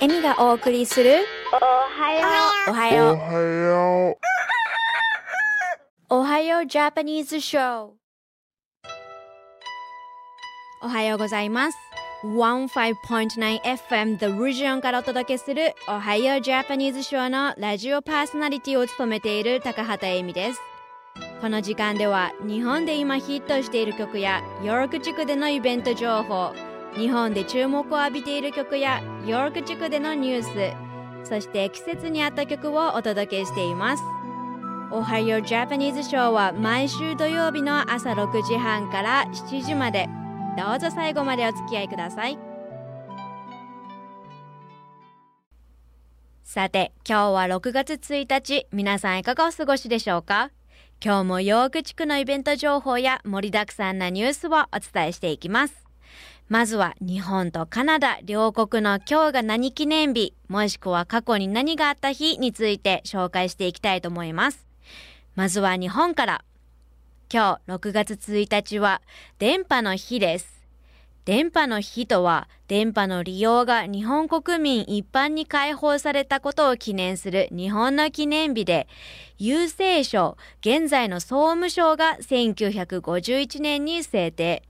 エミがお送りするおはよおはよう。おはよう。おはようジャパニーズショーおはようございます。15.9FM The Region からお届けするおはようジャパニーズショーのラジオパーソナリティを務めている高畑恵美です。この時間では日本で今ヒットしている曲やヨーク地区でのイベント情報日本で注目を浴びている曲やヨーク地区でのニュース。そして季節に合った曲をお届けしています。おはようジャパニーズショーは毎週土曜日の朝6時半から7時まで。どうぞ最後までお付き合いください。さて今日は6月1日。皆さんいかがお過ごしでしょうか？今日もヨーク地区のイベント情報や盛りだくさんなニュースをお伝えしていきます。まずは日本とカナダ両国の今日が何記念日もしくは過去に何があった日について紹介していきたいと思いますまずは日本から。今日6月1日は電波の日です。電波の日とは電波の利用が日本国民一般に開放されたことを記念する日本の記念日で、郵政省、現在の総務省が1951年に制定。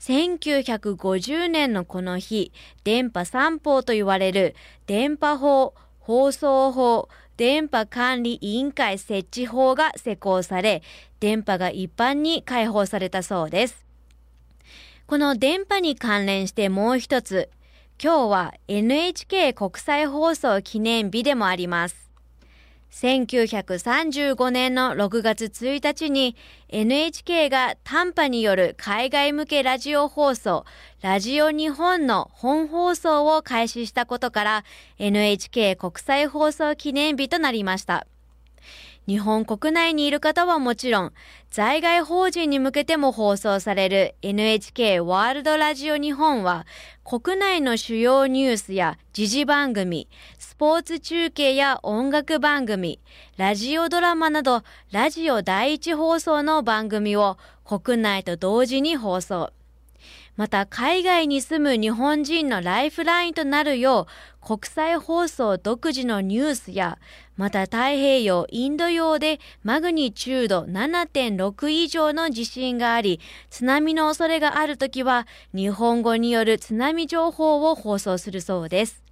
1950年のこの日、電波三法と言われる電波法、放送法、電波管理委員会設置法が施行され、電波が一般に開放されたそうです。この電波に関連してもう一つ、今日は NHK 国際放送記念日でもあります。1935年の6月1日に NHK が短波による海外向けラジオ放送ラジオ日本の本放送を開始したことから NHK 国際放送記念日となりました。日本国内にいる方はもちろん、在外法人に向けても放送される NHK ワールドラジオ日本は、国内の主要ニュースや時事番組、スポーツ中継や音楽番組、ラジオドラマなど、ラジオ第一放送の番組を国内と同時に放送。また海外に住む日本人のライフラインとなるよう国際放送独自のニュースやまた太平洋インド洋でマグニチュード7.6以上の地震があり津波の恐れがあるときは日本語による津波情報を放送するそうです。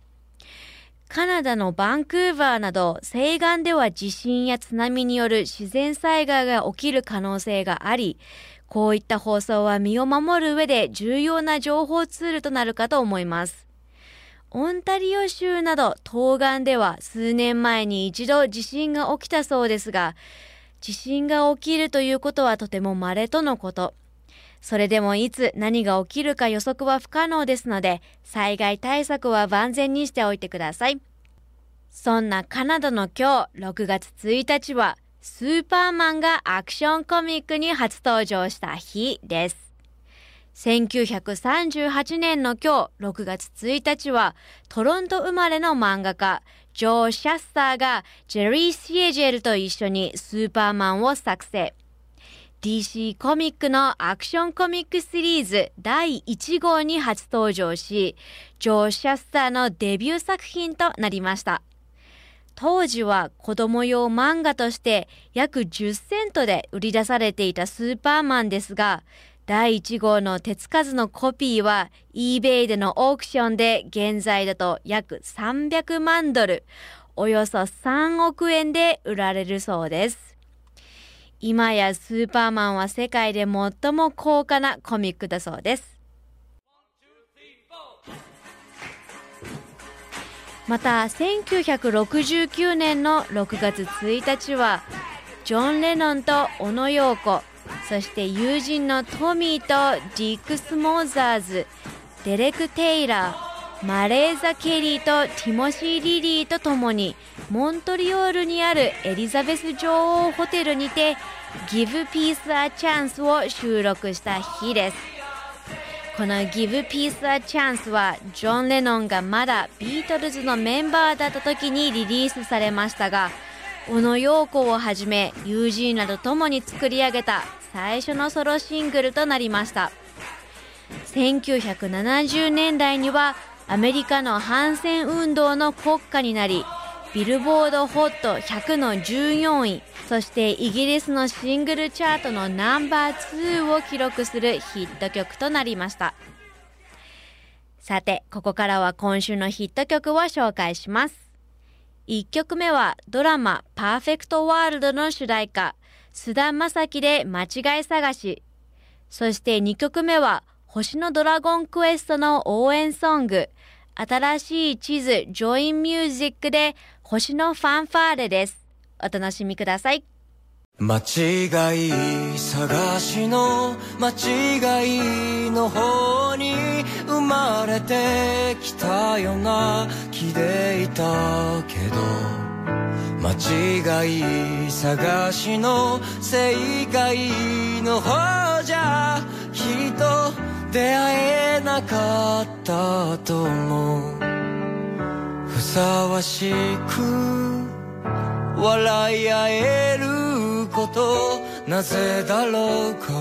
カナダのバンクーバーなど西岸では地震や津波による自然災害が起きる可能性がありこういった放送は身を守る上で重要な情報ツールとなるかと思います。オンタリオ州など東岸では数年前に一度地震が起きたそうですが、地震が起きるということはとても稀とのこと。それでもいつ何が起きるか予測は不可能ですので、災害対策は万全にしておいてください。そんなカナダの今日6月1日はスーパーマンがアクションコミックに初登場した日です。1938年の今日6月1日はトロント生まれの漫画家ジョー・シャスターがジェリー・シエジェルと一緒にスーパーマンを作成。DC コミックのアクションコミックシリーズ第1号に初登場し、ジョー・シャスターのデビュー作品となりました。当時は子供用漫画として約10セントで売り出されていたスーパーマンですが、第1号の手つかずのコピーは eBay でのオークションで現在だと約300万ドル、およそ3億円で売られるそうです。今やスーパーマンは世界で最も高価なコミックだそうです。また1969年の6月1日はジョン・レノンと小野陽子そして友人のトミーとディック・スマザーズ、デレク・テイラーマレーザ・ケリーとティモシー・リアリーとともにモントリオールにあるエリザベス女王ホテルにて「Give Peace a Chance」を収録した日です。この Give Peace a Chance はジョン・レノンがまだビートルズのメンバーだった時にリリースされましたが小野陽子をはじめ友人らと共に作り上げた最初のソロシングルとなりました。1970年代にはアメリカの反戦運動の国家になりビルボードホット100の14位そしてイギリスのシングルチャートのナンバー2を記録するヒット曲となりました。さてここからは今週のヒット曲を紹介します。1曲目はドラマ「パーフェクトワールド」の主題歌菅田将暉で間違い探しそして2曲目は星のドラゴンクエストの応援ソング新しい地図ジョインミュージックで星のファンファーレです。お楽しみください。間違い探しの間違いの方に生まれてきたような気でいたけど間違い探しの正解の方じゃきっと出会えなかったと思う。ふさわしく笑い合えることなぜだろうか？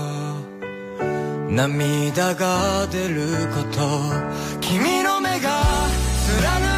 涙が出ること。君の目が貫く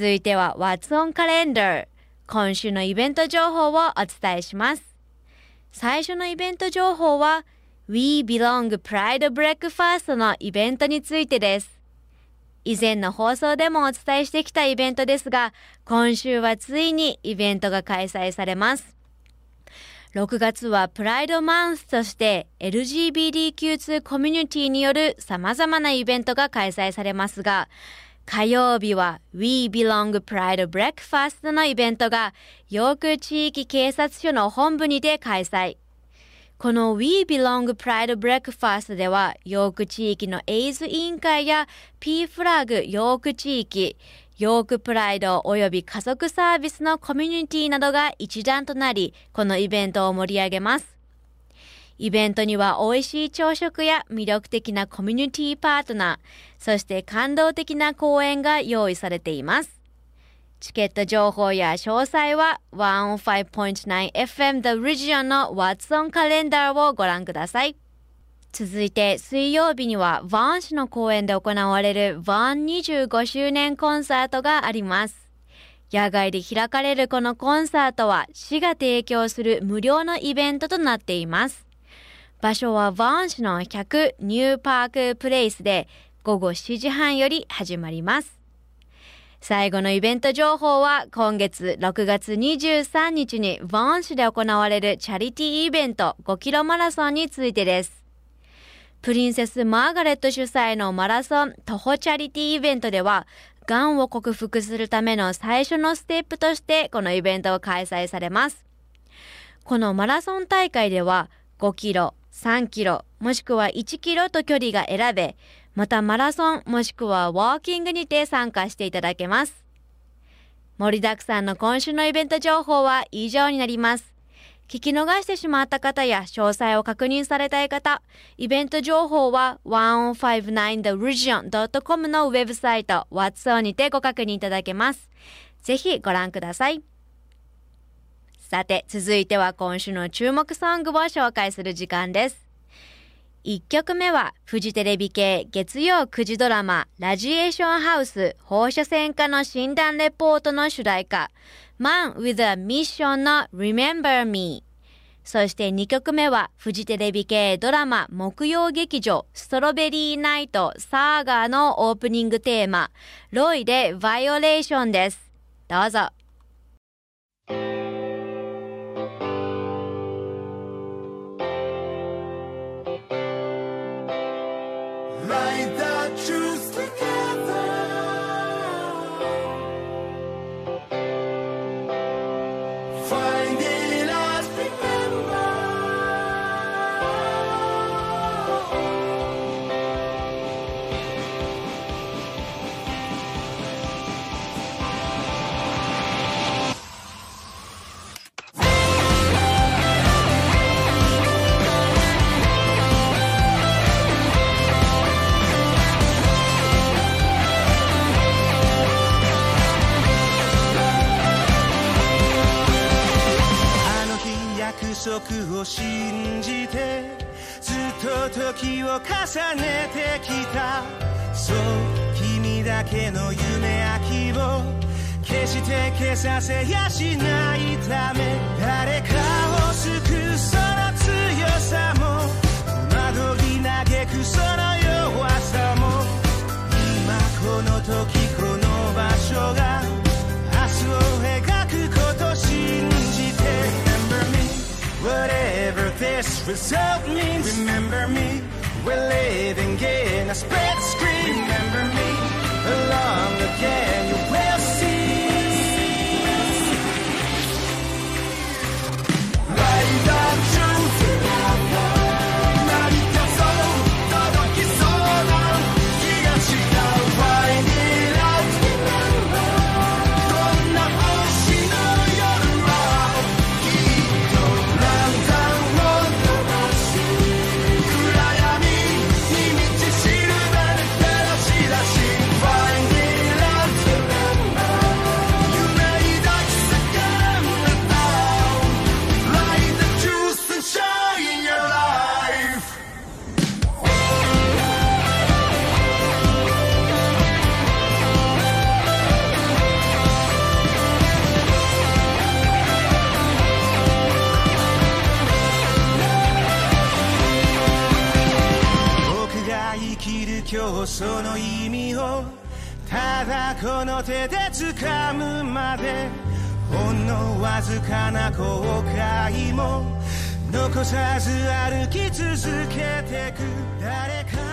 続いては What's on Calendar? 今週のイベント情報をお伝えします。最初のイベント情報は We Belong Pride Breakfast のイベントについてです。以前の放送でもお伝えしてきたイベントですが、今週はついにイベントが開催されます。6月はプライドマンスとして LGBTQ2 コミュニティによる様々なイベントが開催されますが、火曜日は We Belong Pride Breakfast のイベントがヨーク地域警察署の本部にて開催。この We Belong Pride Breakfast では、ヨーク地域のエイズ委員会や P フラグヨーク地域、ヨークプライド及び家族サービスのコミュニティなどが一段となり、このイベントを盛り上げます。イベントには美味しい朝食や魅力的なコミュニティパートナー、そして感動的な講演が用意されています。チケット情報や詳細は 105.9FM The Region の What's on カレンダーをご覧ください。続いて水曜日にはワン市の公園で行われるワン25周年コンサートがあります。野外で開かれるこのコンサートは市が提供する無料のイベントとなっています。場所はワン市の100ニューパークプレイスで午後7時半より始まります。最後のイベント情報は今月6月23日にワン市で行われるチャリティーイベント5キロマラソンについてです。プリンセス・マーガレット主催のマラソン徒歩チャリティーイベントでは、がんを克服するための最初のステップとしてこのイベントを開催されます。このマラソン大会では5キロ、3キロ、もしくは1キロと距離が選べ、またマラソンもしくはウォーキングにて参加していただけます。盛りだくさんの今週のイベント情報は以上になります。聞き逃してしまった方や詳細を確認されたい方、イベント情報は 1059theregion.com のウェブサイト What's On にてご確認いただけます。ぜひご覧ください。さて、続いては今週の注目ソングを紹介する時間です。1曲目はフジテレビ系月曜9時ドラマラジエーションハウス放射線科の診断レポートの主題歌 Man with a Mission の Remember Me そして2曲目はフジテレビ系ドラマ木曜劇場ストロベリーナイトサーガーのオープニングテーマロイでバイオレーションです。どうぞ。して消させやしないため」「誰かを救うその強さも戸惑い嘆くその弱さも」「今この時この場所が明日を描くこと信じて Remember me whatever this result means Remember me we're living in a spread screen Remember me along again 今日その意味をただこの手で掴むまでほんのわずかな後悔も残さず歩き続けてく誰か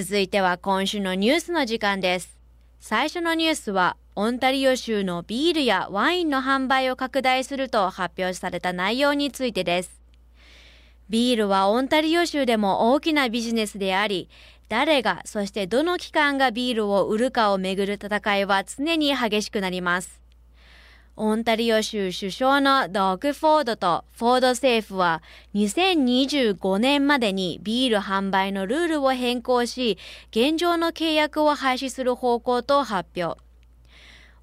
続いては今週のニュースの時間です。最初のニュースは、オンタリオ州のビールやワインの販売を拡大すると発表された内容についてです。ビールはオンタリオ州でも大きなビジネスであり、誰が、そしてどの機関がビールを売るかをめぐる戦いは常に激しくなります。オンタリオ州首相のドッグ・フォードとフォード政府は2025年までにビール販売のルールを変更し、現状の契約を廃止する方向と発表。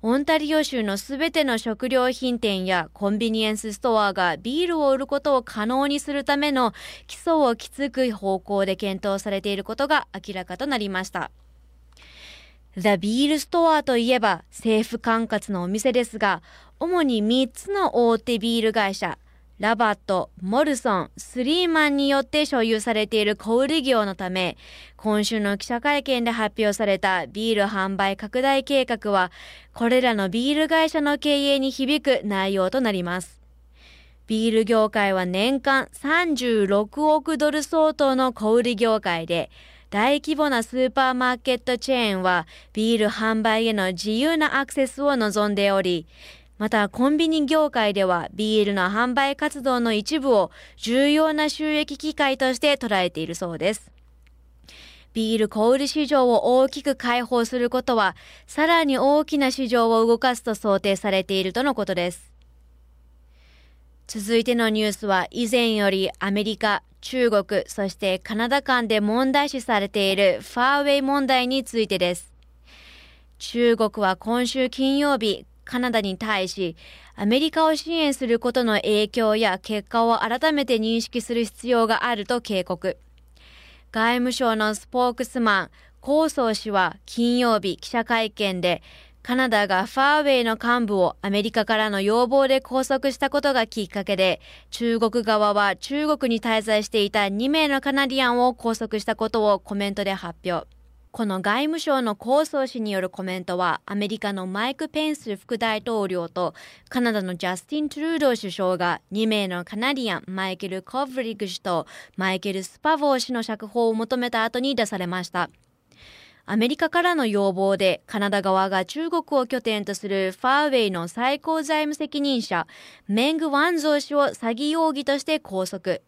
オンタリオ州のすべての食料品店やコンビニエンスストアがビールを売ることを可能にするための基礎をきつく方向で検討されていることが明らかとなりました。ザ・ビールストアといえば政府管轄のお店ですが、主に3つの大手ビール会社、ラバット、モルソン、スリーマンによって所有されている小売業のため、今週の記者会見で発表されたビール販売拡大計画は、これらのビール会社の経営に響く内容となります。ビール業界は年間36億ドル相当の小売業界で、大規模なスーパーマーケットチェーンはビール販売への自由なアクセスを望んでおり、またコンビニ業界ではビールの販売活動の一部を重要な収益機会として捉えているそうです。ビール小売市場を大きく開放することは、さらに大きな市場を動かすと想定されているとのことです。続いてのニュースは以前よりアメリカ、中国、そしてカナダ間で問題視されているファーウェイ問題についてです。中国は今週金曜日、カナダに対し、アメリカを支援することの影響や結果を改めて認識する必要があると警告。外務省のスポークスマン、コーソー氏は金曜日記者会見で、カナダがファーウェイの幹部をアメリカからの要望で拘束したことがきっかけで、中国側は中国に滞在していた2名のカナディアンを拘束したことをコメントで発表。この外務省の構想氏によるコメントは、アメリカのマイク・ペンス副大統領とカナダのジャスティン・トゥルードー首相が2名のカナディアン、マイケル・コブリッグ氏とマイケル・スパボー氏の釈放を求めた後に出されました。アメリカからの要望でカナダ側が中国を拠点とするファーウェイの最高財務責任者メング・ワンゾー氏を詐欺容疑として拘束。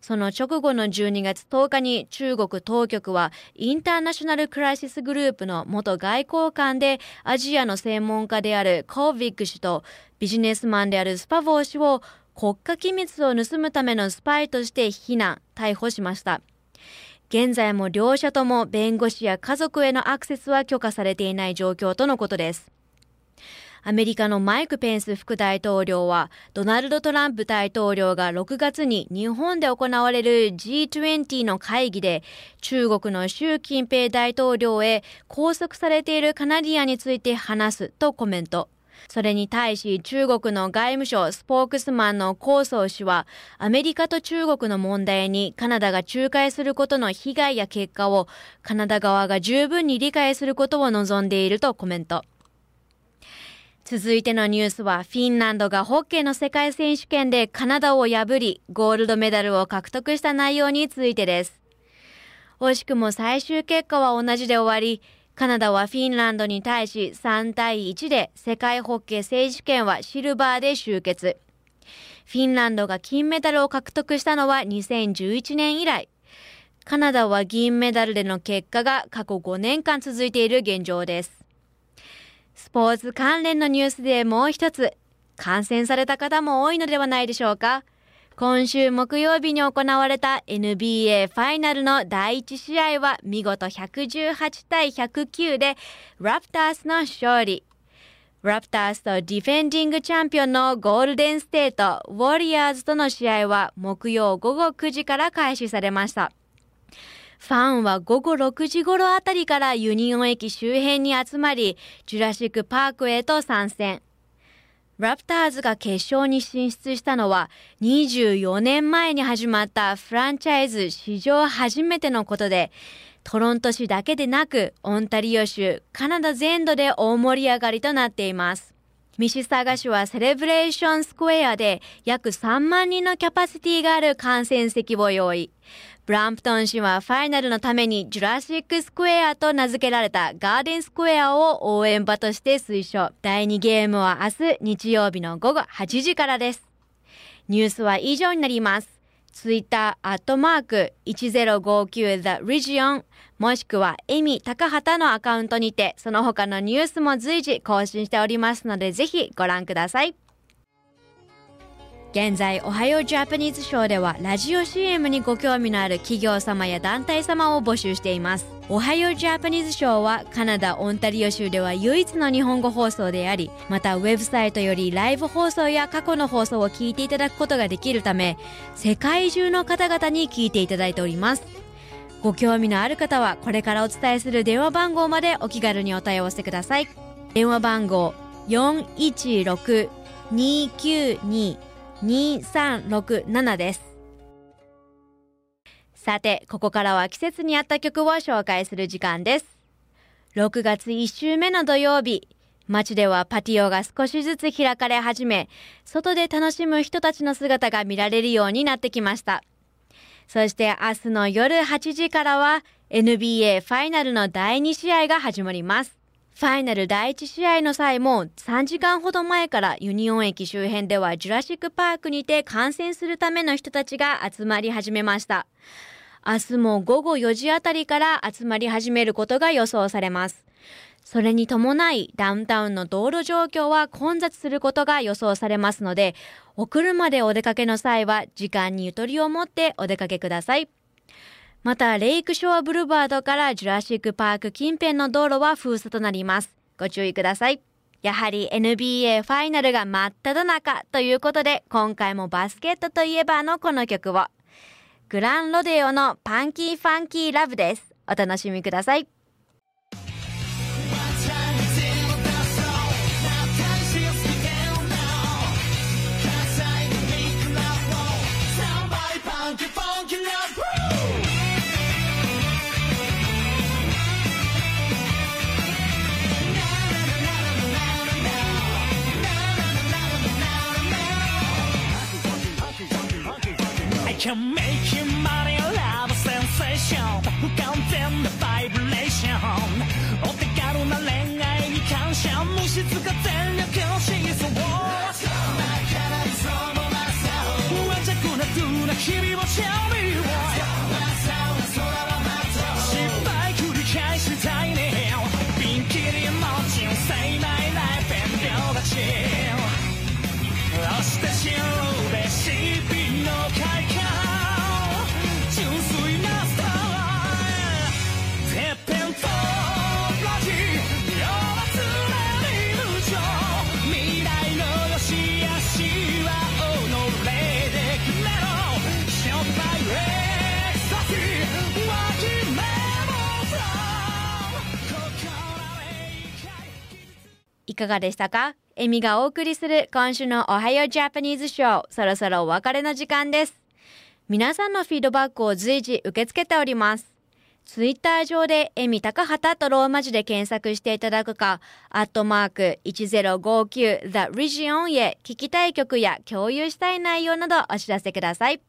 その直後の12月10日に中国当局はインターナショナルクライシスグループの元外交官でアジアの専門家であるコービック氏とビジネスマンであるスパボー氏を国家機密を盗むためのスパイとして非難、逮捕しました。現在も両者とも弁護士や家族へのアクセスは許可されていない状況とのことです。アメリカのマイク・ペンス副大統領は、ドナルド・トランプ大統領が6月に日本で行われる G20 の会議で、中国の習近平大統領へ拘束されているカナディアについて話すとコメント。それに対し中国の外務省スポークスマンのコソー氏はアメリカと中国の問題にカナダが仲介することの被害や結果をカナダ側が十分に理解することを望んでいるとコメント。続いてのニュースは、フィンランドがホッケーの世界選手権でカナダを破り、ゴールドメダルを獲得した内容についてです。惜しくも最終結果は同じで終わり、カナダはフィンランドに対し3対1で世界ホッケー選手権はシルバーで終結。フィンランドが金メダルを獲得したのは2011年以来。カナダは銀メダルでの結果が過去5年間続いている現状です。スポーツ関連のニュースでもう一つ、感染された方も多いのではないでしょうか。今週木曜日に行われた NBA ファイナルの第1試合は見事118対109でラプターズの勝利。ラプターズとディフェンディングチャンピオンのゴールデンステート、ウォリアーズとの試合は木曜午後9時から開始されました。ファンは午後6時頃あたりからユニオン駅周辺に集まり、ジュラシックパークへと参戦。ラプターズが決勝に進出したのは24年前に始まったフランチャイズ史上初めてのことで、トロント市だけでなく、オンタリオ州、カナダ全土で大盛り上がりとなっています。ミシサガ市はセレブレーションスクエアで約3万人のキャパシティがある観戦席を用意。ブランプトン市はファイナルのためにジュラシックスクエアと名付けられたガーデンスクエアを応援場として推奨。第2ゲームは明日日曜日の午後8時からです。ニュースは以上になります。ツイッターアットマーク 1059The Region もしくはエミ高畑のアカウントにてその他のニュースも随時更新しておりますのでぜひご覧ください。現在、おはようジャパニーズショーでは、ラジオ CM にご興味のある企業様や団体様を募集しています。おはようジャパニーズショーは、カナダ・オンタリオ州では唯一の日本語放送であり、またウェブサイトよりライブ放送や過去の放送を聞いていただくことができるため、世界中の方々に聞いていただいております。ご興味のある方は、これからお伝えする電話番号までお気軽にお問い合わせください。電話番号416-292 2367です。さて、ここからは季節に合った曲を紹介する時間です。6月1週目の土曜日、街ではパティオが少しずつ開かれ始め、外で楽しむ人たちの姿が見られるようになってきました。そして明日の夜8時からは NBA ファイナルの第2試合が始まります。ファイナル第1試合の際も3時間ほど前からユニオン駅周辺ではジュラシックパークにて観戦するための人たちが集まり始めました。明日も午後4時あたりから集まり始めることが予想されます。それに伴いダウンタウンの道路状況は混雑することが予想されますので、お車でお出かけの際は時間にゆとりを持ってお出かけください。また、レイクショアブルバードからジュラシックパーク近辺の道路は封鎖となります。ご注意ください。やはり NBA ファイナルが真っ只中ということで、今回もバスケットといえばのこの曲を。グランロデオのパンキーファンキーラブです。お楽しみください。いかがでしたか？エミがお送りする今週のおはようジャパニーズショー、そろそろお別れの時間です。皆さんのフィードバックを随時受け付けております。ツイッター上でエミ高畑とローマ字で検索していただくか、アットマーク 1059The Region へ聞きたい曲や共有したい内容などお知らせください。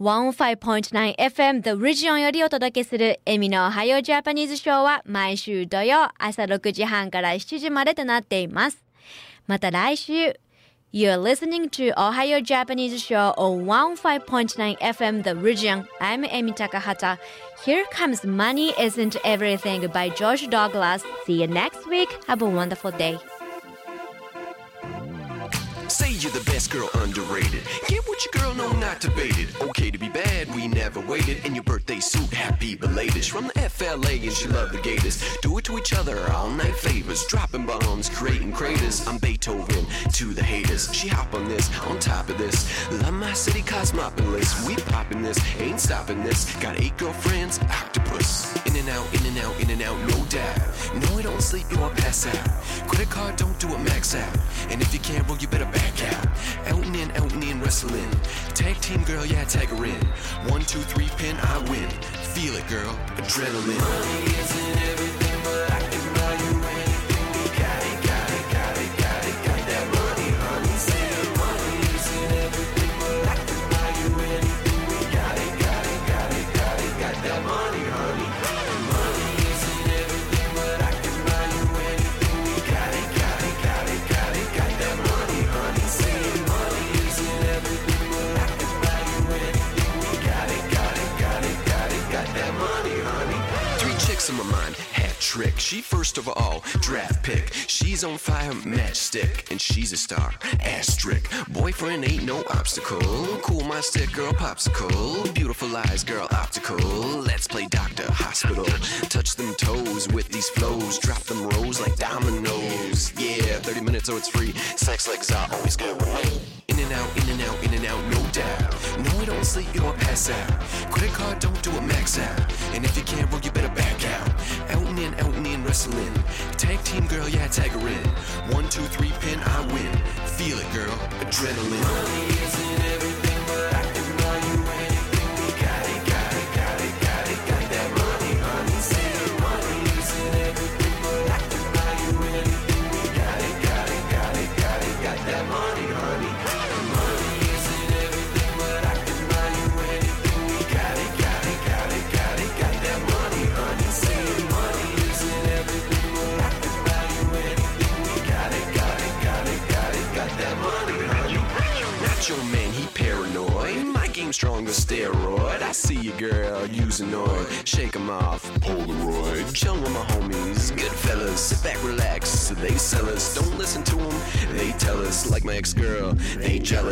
15.9FM The Region よりお届けするエミのおはようジャパニーズショーは毎週土曜朝6時半から7時までとなっています。また来週 You're listening to Ohio Japanese Show on 15.9 FM The Region. I'm Amy Takahata. Here comes Money Isn't Everything by George Douglas. See you next week. Have a wonderful day. Say you're the best girl underrated. Get what your girl know not debated. Okay to be bad, we never waited. In your birthday suit, happy belated. From the FLA and she love the Gators. Do it to each other, all night favors. Dropping bombs, creating craters. I'm Beethoven to the haters. She hop on this, on top of this. Love my city cosmopolis. We popping this, ain't stopping this. Got eight girlfriends, octopus. And out, in and out, in and out, no doubt. No, I don't sleep, you won't pass out. Credit card, don't do it, max out. And if you can't roll, you better back out. Out and in, out and in, wrestling. Tag team girl, yeah, tag her in. One, two, three, pin, I win. Feel it, girl. Adrenaline. Money isn't everything, She first of all, draft pick. She's on fire, matchstick, and she's a star, asterisk. Boyfriend ain't no obstacle. Cool my stick, girl, popsicle. Beautiful eyes, girl, optical. Let's play doctor, hospital. Touch them toes with these flows. Drop them rolls like dominoes. Yeah, 30 minutes or it's free. Sex legs are always good with me. And out, in and out, in and out, no doubt. No, I don't sleep, you don't pass out. Credit card, don't do a max out. And if you can't roll, you better back out. Out and in, out and in, wrestling. Tag team girl, yeah, tag her in. One, two, three, pin, I win. Feel it, girl. Adrenaline. Money isn't everything,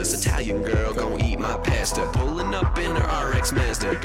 Jealous. Italian girl, gon' eat my pasta. Pulling up in her RX Mazda.